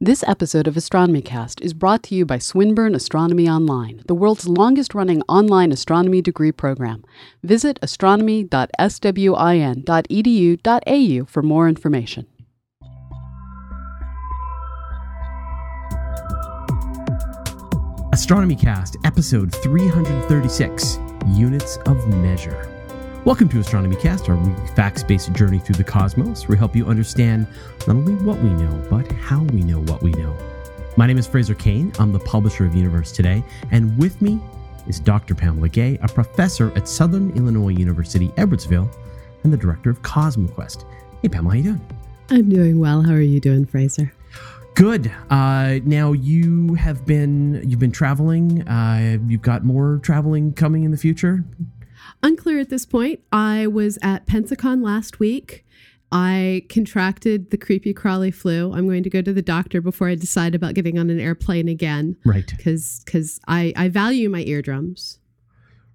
This episode of Astronomy Cast is brought to you by Swinburne Astronomy Online, the world's longest running online astronomy degree program. Visit astronomy.swin.edu.au for more information. Astronomy Cast, episode 336 Units of Measure. Welcome to Astronomy Cast, our facts based journey through the cosmos, where we help you understand not only what we know, but how we know what we know. My name is Fraser Cain. I'm the publisher of Universe Today, and with me is Dr. Pamela Gay, a professor at Southern Illinois University, Edwardsville, and the director of CosmoQuest. Hey, Pamela, how you doing? I'm doing well. How are you doing, Fraser? Good. Uh, now you have been you've been traveling. Uh, you've got more traveling coming in the future. Unclear at this point. I was at Pensacon last week. I contracted the creepy crawly flu. I'm going to go to the doctor before I decide about getting on an airplane again. Right. Because because I, I value my eardrums.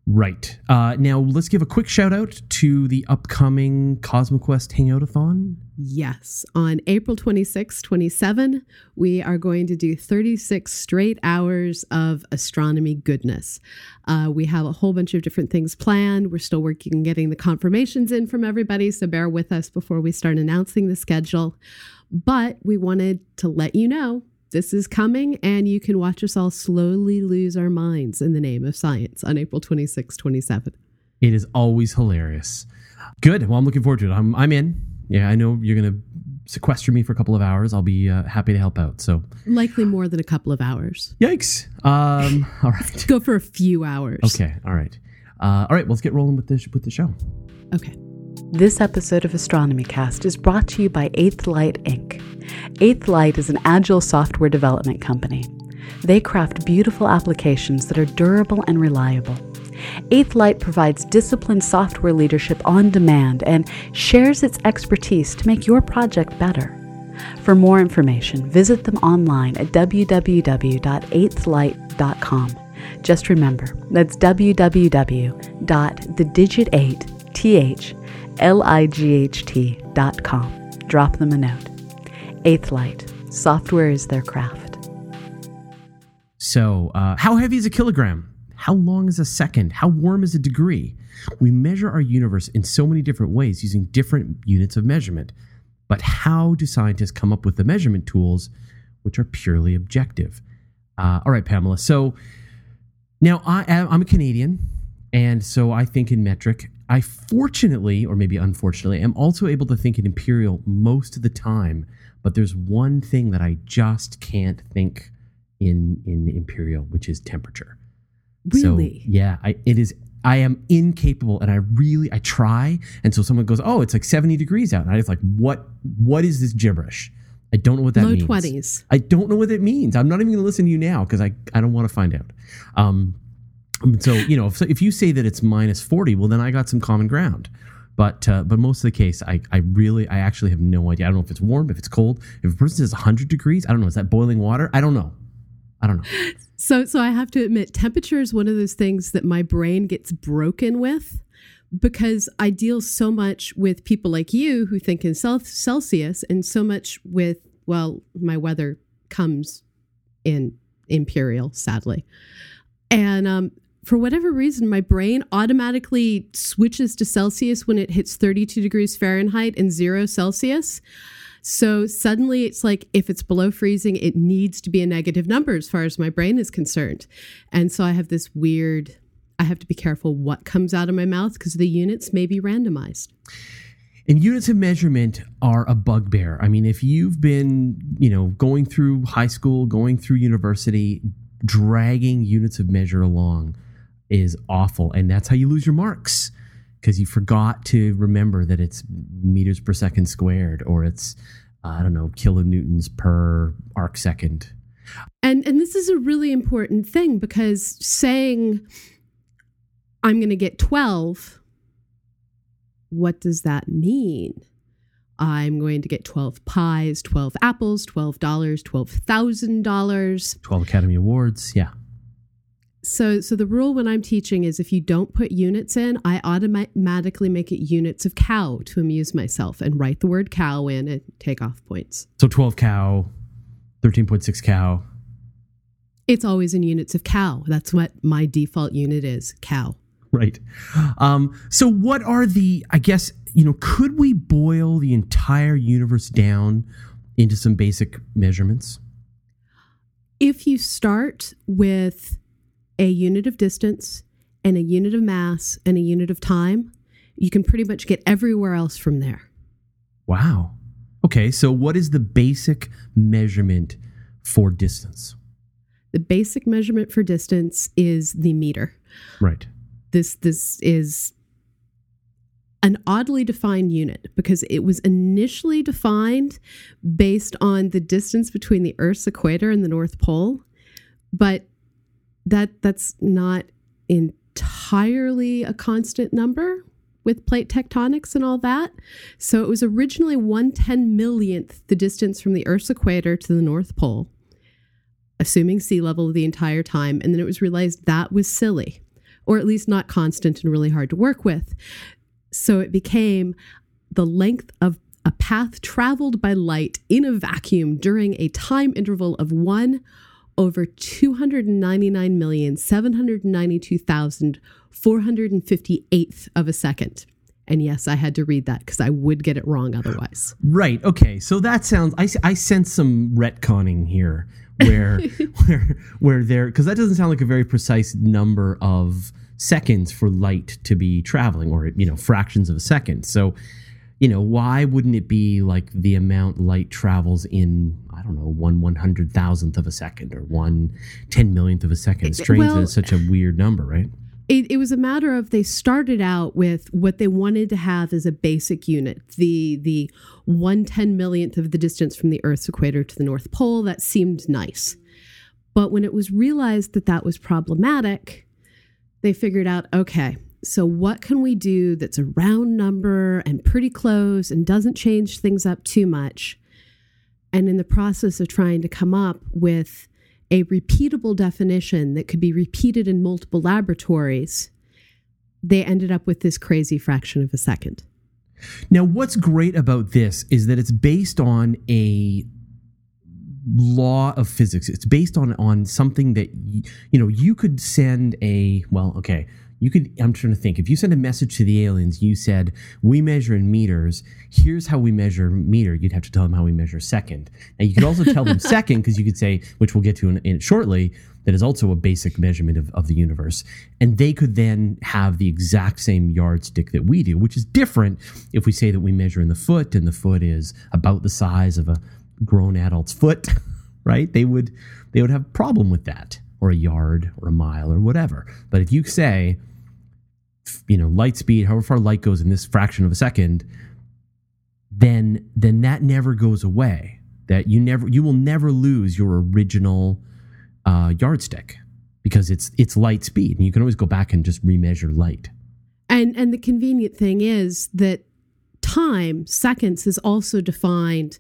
Right. Uh, now let's give a quick shout out to the upcoming CosmoQuest Hangoutathon. Yes. On April 26, 27, we are going to do 36 straight hours of astronomy goodness. Uh, we have a whole bunch of different things planned. We're still working on getting the confirmations in from everybody, so bear with us before we start announcing the schedule. But we wanted to let you know this is coming, and you can watch us all slowly lose our minds in the name of science on April 26, 27. It is always hilarious. Good. Well, I'm looking forward to it. I'm, I'm in. Yeah, I know you're going to sequester me for a couple of hours. I'll be uh, happy to help out. So likely more than a couple of hours. Yikes. Um, all right. Let's go for a few hours. Okay. All right. Uh, all right. Well, let's get rolling with the with the show. Okay. This episode of Astronomy Cast is brought to you by Eighth Light Inc. Eighth Light is an agile software development company. They craft beautiful applications that are durable and reliable. Eighth Light provides disciplined software leadership on demand and shares its expertise to make your project better. For more information, visit them online at www.eighthlight.com. Just remember, that's www.thedigit8th.light.com. Drop them a note. Eighth Light, software is their craft. So, uh, how heavy is a kilogram? How long is a second? How warm is a degree? We measure our universe in so many different ways using different units of measurement. But how do scientists come up with the measurement tools which are purely objective? Uh, all right, Pamela. So now I, I'm a Canadian, and so I think in metric. I fortunately, or maybe unfortunately, am also able to think in imperial most of the time. But there's one thing that I just can't think in in imperial, which is temperature. Really? So, yeah, I, it is. I am incapable, and I really I try. And so someone goes, "Oh, it's like seventy degrees out," and I just like, "What? What is this gibberish?" I don't know what that Low means. twenties. I don't know what it means. I'm not even going to listen to you now because I I don't want to find out. Um, so you know, if, if you say that it's minus forty, well, then I got some common ground. But uh, but most of the case, I I really I actually have no idea. I don't know if it's warm, if it's cold. If a person says hundred degrees, I don't know. Is that boiling water? I don't know. I don't know. So, so I have to admit, temperature is one of those things that my brain gets broken with because I deal so much with people like you who think in Celsius and so much with, well, my weather comes in imperial, sadly. And um, for whatever reason, my brain automatically switches to Celsius when it hits 32 degrees Fahrenheit and zero Celsius. So suddenly it's like if it's below freezing, it needs to be a negative number as far as my brain is concerned. And so I have this weird, I have to be careful what comes out of my mouth because the units may be randomized. And units of measurement are a bugbear. I mean, if you've been, you know, going through high school, going through university, dragging units of measure along is awful. And that's how you lose your marks because you forgot to remember that it's meters per second squared or it's I don't know kilonewtons per arc second. And and this is a really important thing because saying I'm going to get 12 what does that mean? I'm going to get 12 pies, 12 apples, $12, $12,000. 12 Academy Awards, yeah. So, so the rule when I'm teaching is if you don't put units in, I automatically make it units of cow to amuse myself and write the word cow in and take off points. So 12 cow, 13.6 cow. It's always in units of cow. That's what my default unit is cow. Right. Um, so, what are the, I guess, you know, could we boil the entire universe down into some basic measurements? If you start with a unit of distance and a unit of mass and a unit of time, you can pretty much get everywhere else from there. Wow. Okay, so what is the basic measurement for distance? The basic measurement for distance is the meter. Right. This this is an oddly defined unit because it was initially defined based on the distance between the Earth's equator and the North Pole, but that that's not entirely a constant number with plate tectonics and all that. So it was originally one ten millionth the distance from the Earth's equator to the North Pole, assuming sea level the entire time. And then it was realized that was silly, or at least not constant and really hard to work with. So it became the length of a path traveled by light in a vacuum during a time interval of one over 299,792,458th of a second. And yes, I had to read that because I would get it wrong otherwise. Right. Okay. So that sounds. I, I sense some retconning here, where where where there because that doesn't sound like a very precise number of seconds for light to be traveling, or you know, fractions of a second. So, you know, why wouldn't it be like the amount light travels in I don't know one one hundred thousandth of a second or one ten millionth of a second? Strange well, that it's such a weird number, right? It, it, was a matter of they started out with what they wanted to have as a basic unit the the one ten millionth of the distance from the earth's equator to the north pole that seemed nice but when it was realized that that was problematic they figured out okay so what can we do that's a round number and pretty close and doesn't change things up too much and in the process of trying to come up with a repeatable definition that could be repeated in multiple laboratories, they ended up with this crazy fraction of a second. Now, what's great about this is that it's based on a law of physics. It's based on on something that you know you could send a well, okay, you could i'm trying to think if you send a message to the aliens you said we measure in meters. Here's how we measure meter. You'd have to tell them how we measure second. And you could also tell them second because you could say which we'll get to in, in shortly that is also a basic measurement of, of the universe. And they could then have the exact same yardstick that we do which is different if we say that we measure in the foot and the foot is about the size of a grown adult's foot right? They would they would have a problem with that or a yard or a mile or whatever. But if you say you know light speed however far light goes in this fraction of a second then then that never goes away. That you never you will never lose your original uh, yardstick because it's it's light speed and you can always go back and just remeasure light. And and the convenient thing is that time seconds is also defined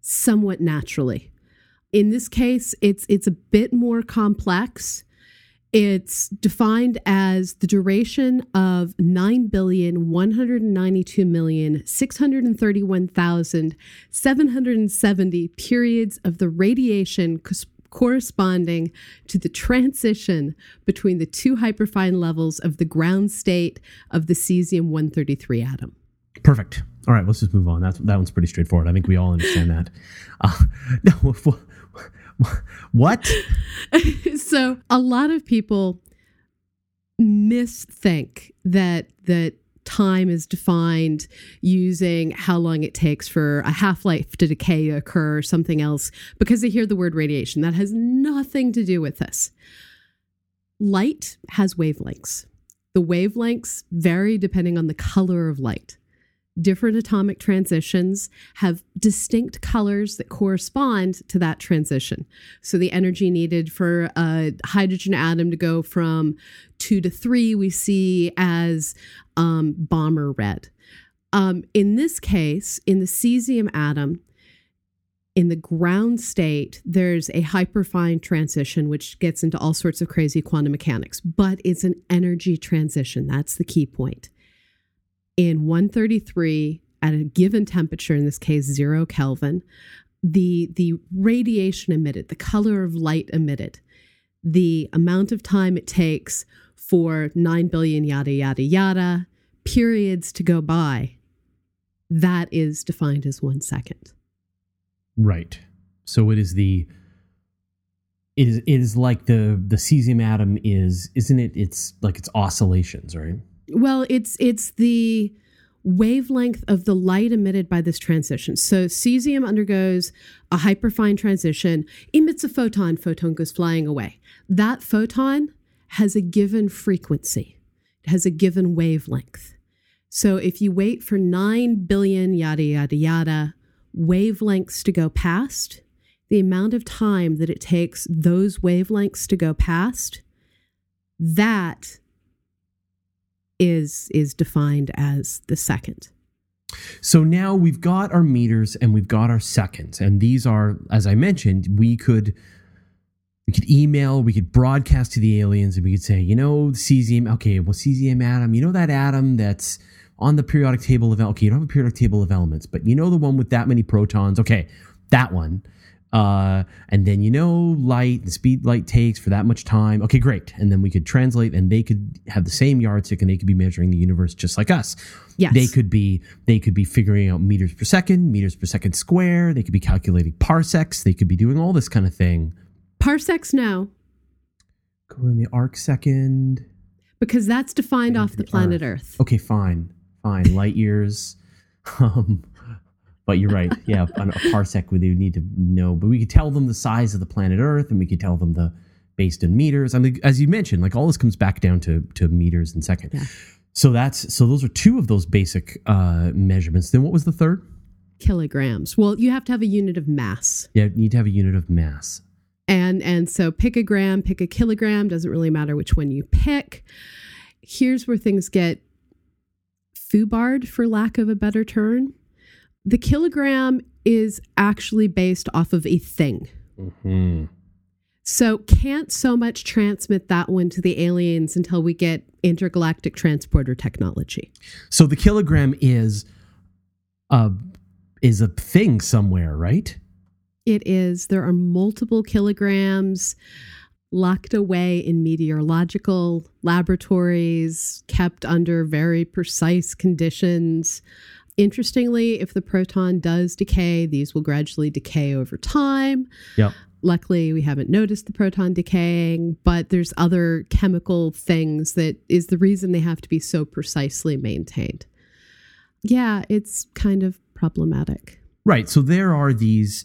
somewhat naturally. In this case it's it's a bit more complex it's defined as the duration of 9,192,631,770 periods of the radiation corresponding to the transition between the two hyperfine levels of the ground state of the cesium 133 atom. Perfect. All right, let's just move on. That's, that one's pretty straightforward. I think we all understand that. Uh, no, what? so a lot of people misthink that that time is defined using how long it takes for a half-life to decay to occur or something else because they hear the word radiation. That has nothing to do with this. Light has wavelengths. The wavelengths vary depending on the color of light different atomic transitions have distinct colors that correspond to that transition. So, the energy needed for a hydrogen atom to go from two to three, we see as um, Balmer red. Um, in this case, in the cesium atom, in the ground state, there's a hyperfine transition, which gets into all sorts of crazy quantum mechanics, but it's an energy transition. That's the key point in 133 at a given temperature, in this case, zero Kelvin, the the radiation emitted, the color of light emitted, the amount of time it takes for 9 billion yada yada yada periods to go by, that is defined as 1 second. Right. So it is the it is it is like the the cesium atom is isn't it it's like it's oscillations, right? Well, it's it's the wavelength of the light emitted by this transition. So cesium undergoes a hyperfine transition, emits a photon, photon goes flying away. That photon has a given frequency. It has a given wavelength. So if you wait for 9 billion yada yada yada wavelengths to go past, the amount of time that it takes those wavelengths to go past, that is is defined as the second. So now we've got our meters and we've got our seconds, and these are, as I mentioned, we could we could email, we could broadcast to the aliens, and we could say, you know, cesium. Okay, well, cesium atom. You know that atom that's on the periodic table of okay, you don't have a periodic table of elements, but you know the one with that many protons. Okay, that one. Uh, and then you know light the speed light takes for that much time. Okay great. And then we could translate and they could have the same yardstick and they could be measuring the universe just like us. Yes. they could be they could be figuring out meters per second meters per second square. They could be calculating parsecs. They could be doing all this kind of thing. Parsecs no, go in the arc second. Because that's defined Yeah, off the the planet Earth. Earth. okay fine. Fine. Light years. Um but you're right yeah on a parsec would need to know but we could tell them the size of the planet earth and we could tell them the based in meters i mean as you mentioned like all this comes back down to to meters and second Yeah. so that's so those are two of those basic uh measurements then what was the third Kilograms. Well, you have to have a unit of mass. yeah you need to have a unit of mass And and so pick a gram, pick a kilogram, doesn't really matter which one you pick. Here's where things get foobarred for lack of a better term. The kilogram is actually based off of a thing. mm-hmm. So can't so much transmit that one to the aliens until we get intergalactic transporter technology. so the kilogram is a is a thing somewhere right It is there are multiple kilograms locked away in meteorological laboratories, kept under very precise conditions. Interestingly, if the proton does decay, these will gradually decay over time. yep Luckily, we haven't noticed the proton decaying, but there's other chemical things that is the reason they have to be so precisely maintained. Yeah, it's kind of problematic. Right. So there are these.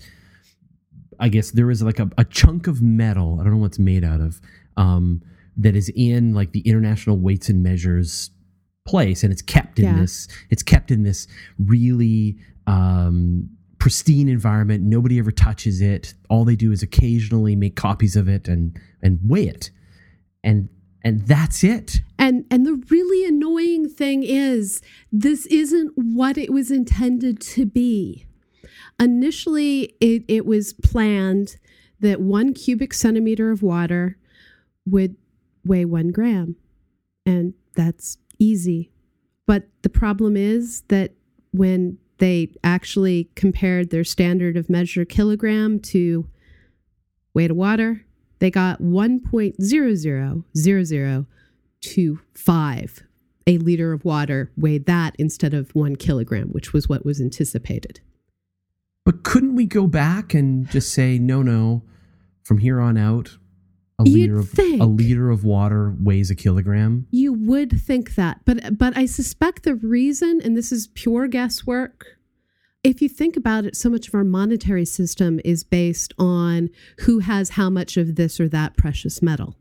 I guess there is like a, a chunk of metal. I don't know what it's made out of. Um, that is in like the international weights and measures place, and it's kept in Yeah. this. It's kept in this really um, pristine environment. Nobody ever touches it. All they do is occasionally make copies of it and and weigh it, and and that's it. And and the really annoying thing is this isn't what it was intended to be. Initially it, it was planned that one cubic centimeter of water would weigh one gram. And that's easy. But the problem is that when they actually compared their standard of measure kilogram to weight of water, they got 1.000025. A liter of water weighed that instead of one kilogram, which was what was anticipated. But couldn't we go back and just say no, no? From here on out, a You'd liter of think. a liter of water weighs a kilogram. You would think that, but but I suspect the reason, and this is pure guesswork, if you think about it, so much of our monetary system is based on who has how much of this or that precious metal.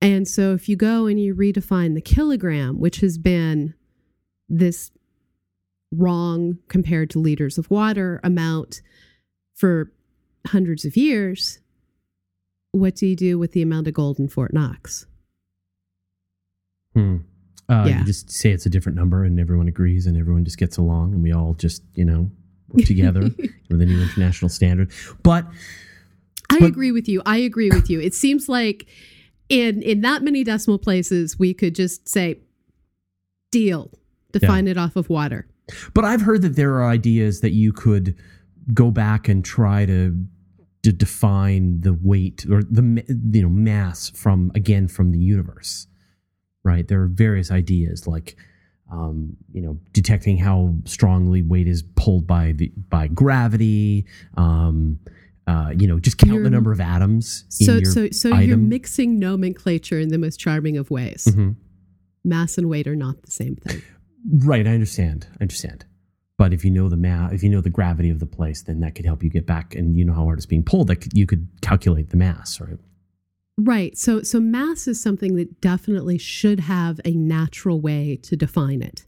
And so if you go and you redefine the kilogram, which has been this wrong compared to liters of water amount for hundreds of years, what do you do with the amount of gold in Fort Knox? Hmm. Uh, Yeah. You just say it's a different number, and everyone agrees, and everyone just gets along, and we all just you know work together with a new international standard. But I But- agree with you. I agree with you. It seems like in in that many decimal places we could just say deal, define it off of water. But I've heard that there are ideas that you could go back and try to to define the weight or the you know mass from again from the universe right there are various ideas like um, you know detecting how strongly weight is pulled by the by gravity um, uh, you know just count You're- the number of atoms So in your so so you're mixing nomenclature in the most charming of ways. Mhm. Mass and weight are not the same thing. right i understand i understand but if you know the mass if you know the gravity of the place then that could help you get back and you know how hard it's being pulled that could, you could calculate the mass right Right. So so mass is something that definitely should have a natural way to define it.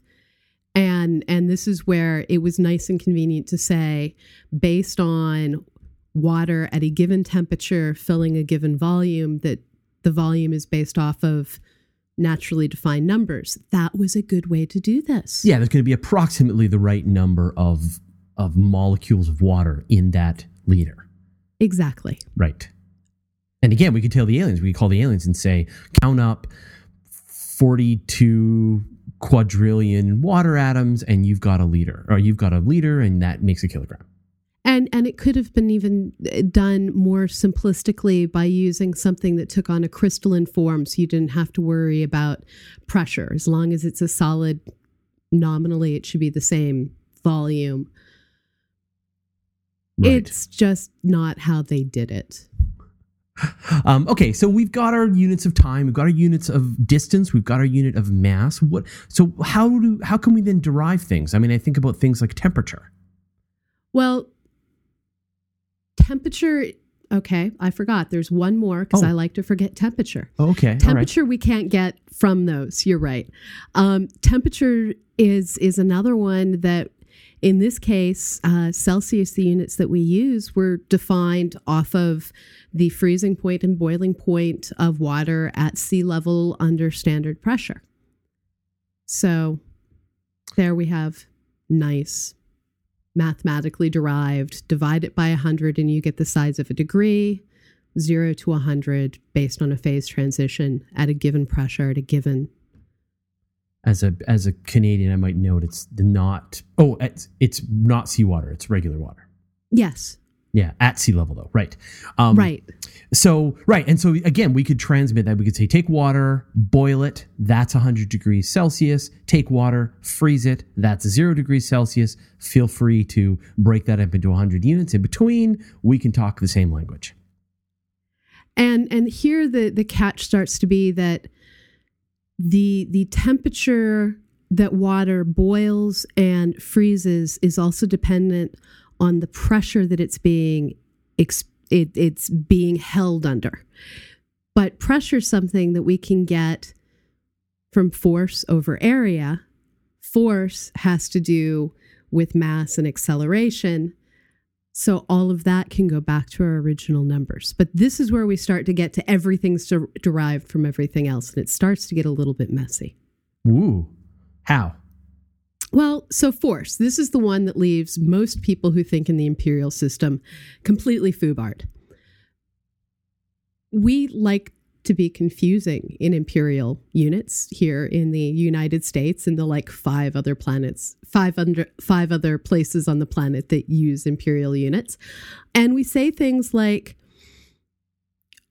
And and this is where it was nice and convenient to say based on water at a given temperature filling a given volume that the volume is based off of naturally defined numbers. That was a good way to do this. yeah there's going to be approximately the right number of of molecules of water in that liter Exactly. right and again we could tell the aliens we could call the aliens and say count up 42 quadrillion water atoms and you've got a liter or you've got a liter and that makes a kilogram And and it could have been even uh, done more simplistically by using something that took on a crystalline form so you didn't have to worry about pressure. As long as it's a solid nominally it should be the same volume. right It's just not how they did it. Um, okay, so we've got our units of time, we've got our units of distance, we've got our unit of mass. What? So how do how can we then derive things? I mean, I think about things like temperature. Well, temperature okay, I forgot. There's one more because Oh. I like to forget temperature. Okay, all right. temperature we can't get from those you're right um, temperature is is another one that in this case uh, celsius the units that we use were defined off of the freezing point and boiling point of water at sea level under standard pressure so there we have nice mathematically derived divide it by 100 and you get the size of a degree zero to 100 based on a phase transition at a given pressure at a given. As a as a Canadian, I might note it's not. Oh, it's it's not seawater. It's regular water. Yes, Yeah, at sea level though. Right. Um, right. So right, and so again, we could transmit that. We could say, take water, boil it. That's 100 degrees Celsius. Take water, freeze it. That's zero degrees Celsius. Feel free to break that up into 100 units. In between, we can talk the same language. And and here the the catch starts to be that the the temperature that water boils and freezes is also dependent on the pressure that it's being it, it's being held under. But pressure is something that we can get from force over area. Force has to do with mass and acceleration. So all of that can go back to our original numbers. But this is where we start to get to everything's der- derived from everything else. And it starts to get a little bit messy. Woo! How? Well, so force. This is the one that leaves most people who think in the imperial system completely foobarred. We like to be confusing in imperial units here in the United States and the like five other planets, five under five other places on the planet that use imperial units. And we say things like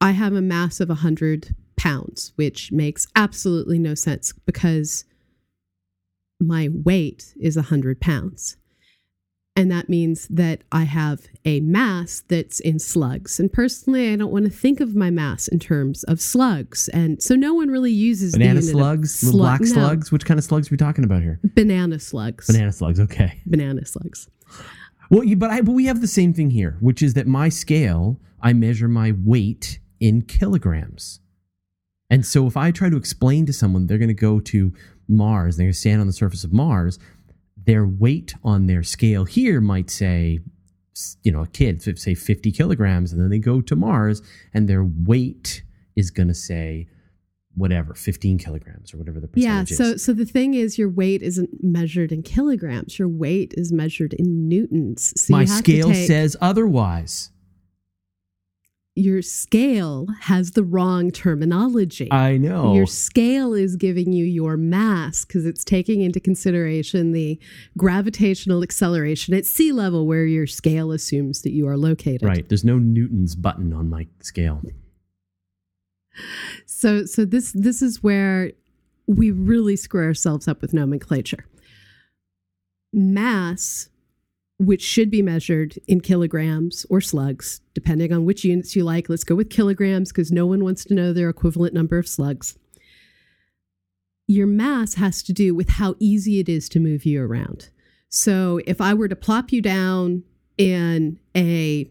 I have a mass of 100 pounds, which makes absolutely no sense because my weight is 100 pounds. And that means that I have a mass that's in slugs. And personally, I don't want to think of my mass in terms of slugs. And so no one really uses Banana slugs, slug- black no, slugs. Which kind of slugs are we talking about here? Banana slugs. Banana slugs. Okay. Banana slugs. Well, you, but I but we have the same thing here, which is that my scale, I measure my weight in kilograms. And so if I try to explain to someone they're going to go to Mars, they're going to stand on the surface of Mars, their weight on their scale here might say, you know, a kid say 50 kilograms, and then they go to Mars, and their weight is going to say whatever 15 kilograms or whatever the Yeah. So, is. so the thing is, your weight isn't measured in kilograms. Your weight is measured in newtons. So My you have to scale take- says otherwise. Your scale has the wrong terminology. I know. Your scale is giving you your mass because it's taking into consideration the gravitational acceleration at sea level where your scale assumes that you are located. Right. There's no Newton's button on my scale. So so this this is where we really screw ourselves up with nomenclature. Mass which should be measured in kilograms or slugs, depending on which units you like. Let's go with kilograms because no one wants to know their equivalent number of slugs. Your mass has to do with how easy it is to move you around. So if I were to plop you down in a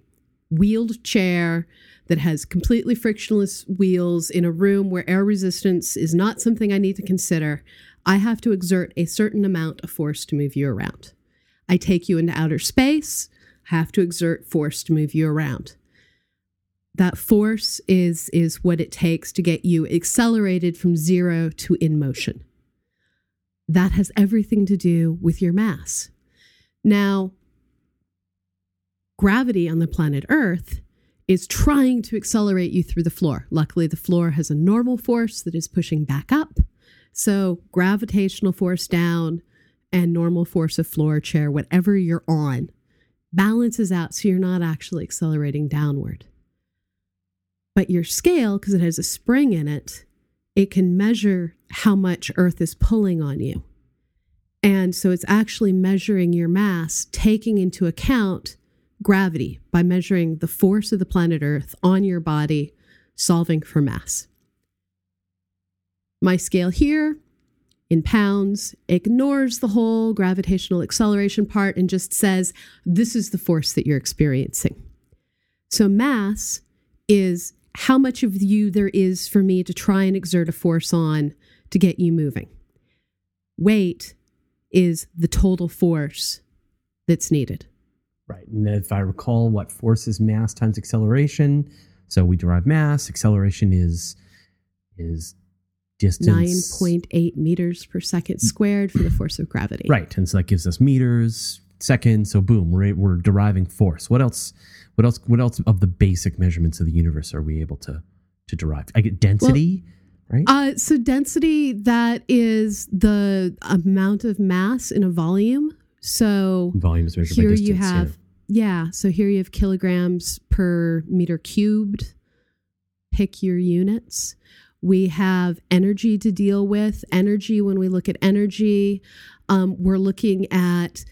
wheeled chair that has completely frictionless wheels in a room where air resistance is not something I need to consider, I have to exert a certain amount of force to move you around. I take you into outer space, have to exert force to move you around. That force is, is what it takes to get you accelerated from zero to in motion. That has everything to do with your mass. Now, gravity on the planet Earth is trying to accelerate you through the floor. Luckily, the floor has a normal force that is pushing back up. So, gravitational force down, and normal force of floor, chair, whatever you're on, balances out so you're not actually accelerating downward. But your scale, because it has a spring in it, it can measure how much Earth is pulling on you. And so it's actually measuring your mass, taking into account gravity by measuring the force of the planet Earth on your body, solving for mass. My scale here in pounds, ignores the whole gravitational acceleration part, and just says, this is the force that you're experiencing. So, mass is how much of you there is for me to try and exert a force on to get you moving. Weight is the total force that's needed. Right. And if I recall, what force is mass times acceleration? So we derive mass. Acceleration is is distance. 9.8 meters per second squared for the force of gravity. Right and so that gives us meters seconds so boom we're, we're deriving force. What else what else what else of the basic measurements of the universe are we able to to derive? I get density well, right? uh, so density that is the amount of mass in a volume. So volume is measured here by distance, you have yeah. yeah so here you have kilograms per meter cubed pick your units we have energy to deal with. Energy, when we look at energy, um, we're looking at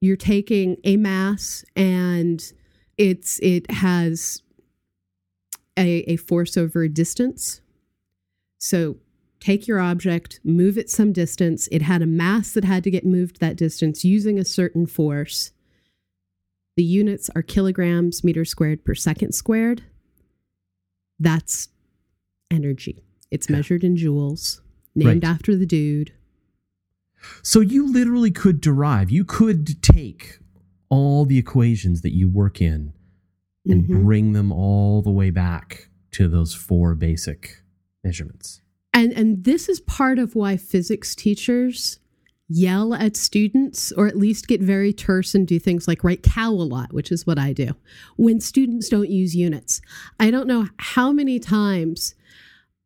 you're taking a mass and it's it has a, a force over a distance. So take your object, move it some distance. It had a mass that had to get moved that distance using a certain force. The units are kilograms meters squared per second squared. That's energy. It's measured in joules, named right. after the dude. So you literally could derive, you could take all the equations that you work in and mm-hmm. bring them all the way back to those four basic measurements. And and this is part of why physics teachers yell at students or at least get very terse and do things like write cow a lot, which is what I do. When students don't use units. I don't know how many times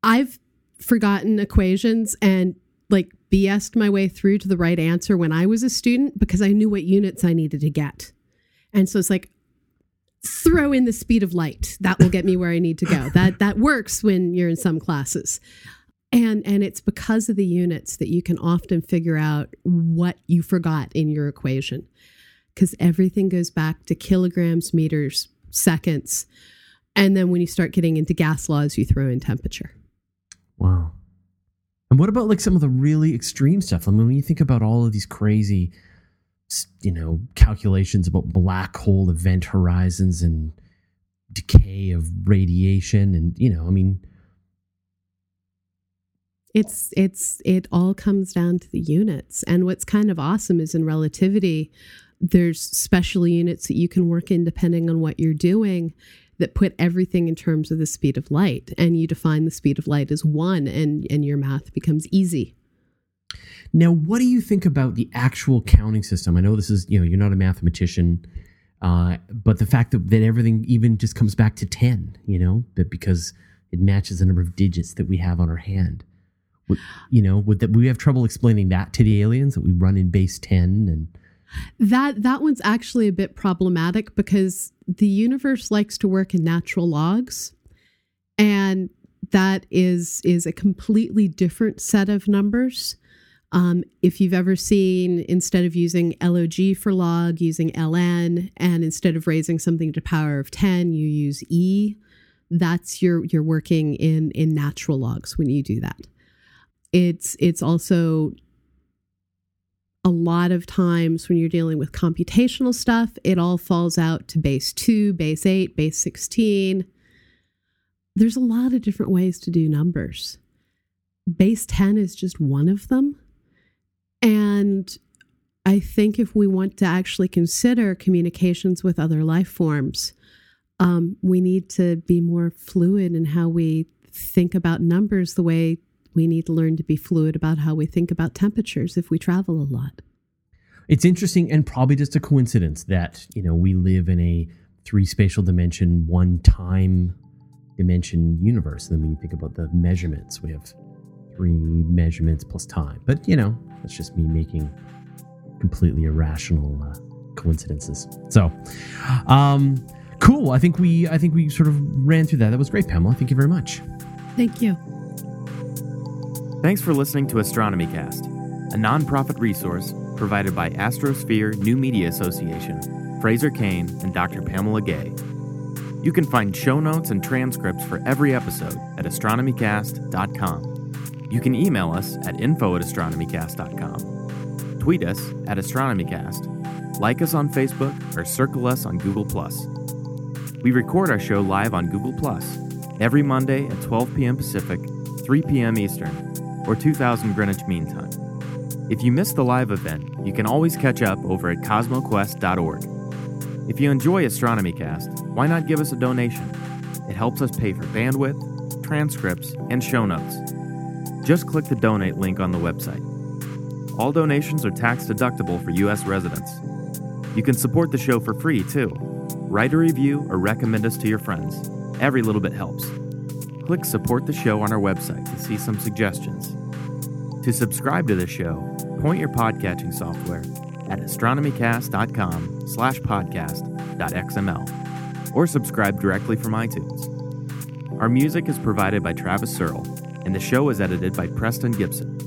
I've forgotten equations and like BS'd my way through to the right answer when I was a student because I knew what units I needed to get. And so it's like, throw in the speed of light. That will get me where I need to go. That that works when you're in some classes. And and it's because of the units that you can often figure out what you forgot in your equation. Cuz everything goes back to kilograms, meters, seconds. And then when you start getting into gas laws, you throw in temperature. Wow. And what about like some of the really extreme stuff? I mean, when you think about all of these crazy, you know, calculations about black hole event horizons and decay of radiation, and you know, I mean, it's it's it all comes down to the units. And what's kind of awesome is in relativity, there's special units that you can work in depending on what you're doing that put everything in terms of the speed of light and you define the speed of light as one and and your math becomes easy now what do you think about the actual counting system i know this is you know you're not a mathematician Uh, but the fact that, that everything even just comes back to 10, you know, that because it matches the number of digits that we have on our hand. Would, you know, would that we have trouble explaining that to the aliens that we run in base 10 and that that one's actually a bit problematic because the universe likes to work in natural logs and that is is a completely different set of numbers um, if you've ever seen, instead of using log for log, using ln, and instead of raising something to power of 10, you use e, that's your you're working in in natural logs when you do that. It's it's also a lot of times when you're dealing with computational stuff, it all falls out to base 2, base 8, base 16. There's a lot of different ways to do numbers. Base 10 is just one of them and I think if we want to actually consider communications with other life forms, um, we need to be more fluid in how we think about numbers the way we need to learn to be fluid about how we think about temperatures if we travel a lot. It's interesting and probably just a coincidence that, you know, we live in a three spatial dimension, one time dimension universe. And then when you think about the measurements, we have three measurements plus time. But, you know, that's just me making completely irrational uh, coincidences. So, um, cool. I think we I think we sort of ran through that. That was great, Pamela. Thank you very much. Thank you. Thanks for listening to Astronomy Cast, a nonprofit resource provided by Astrosphere New Media Association, Fraser Cain, and Dr. Pamela Gay. You can find show notes and transcripts for every episode at astronomycast.com. You can email us at info at astronomycast.com, tweet us at astronomycast, like us on Facebook, or circle us on Google. We record our show live on Google every Monday at 12 p.m. Pacific, 3 p.m. Eastern, or 2000 Greenwich Mean Time. If you missed the live event, you can always catch up over at cosmoquest.org. If you enjoy Astronomy Cast, why not give us a donation? It helps us pay for bandwidth, transcripts, and show notes just click the donate link on the website. All donations are tax deductible for U.S. residents. You can support the show for free, too. Write a review or recommend us to your friends. Every little bit helps. Click support the show on our website to see some suggestions. To subscribe to the show, point your podcatching software at astronomycast.com slash podcast.xml or subscribe directly from iTunes. Our music is provided by Travis Searle and the show is edited by Preston Gibson.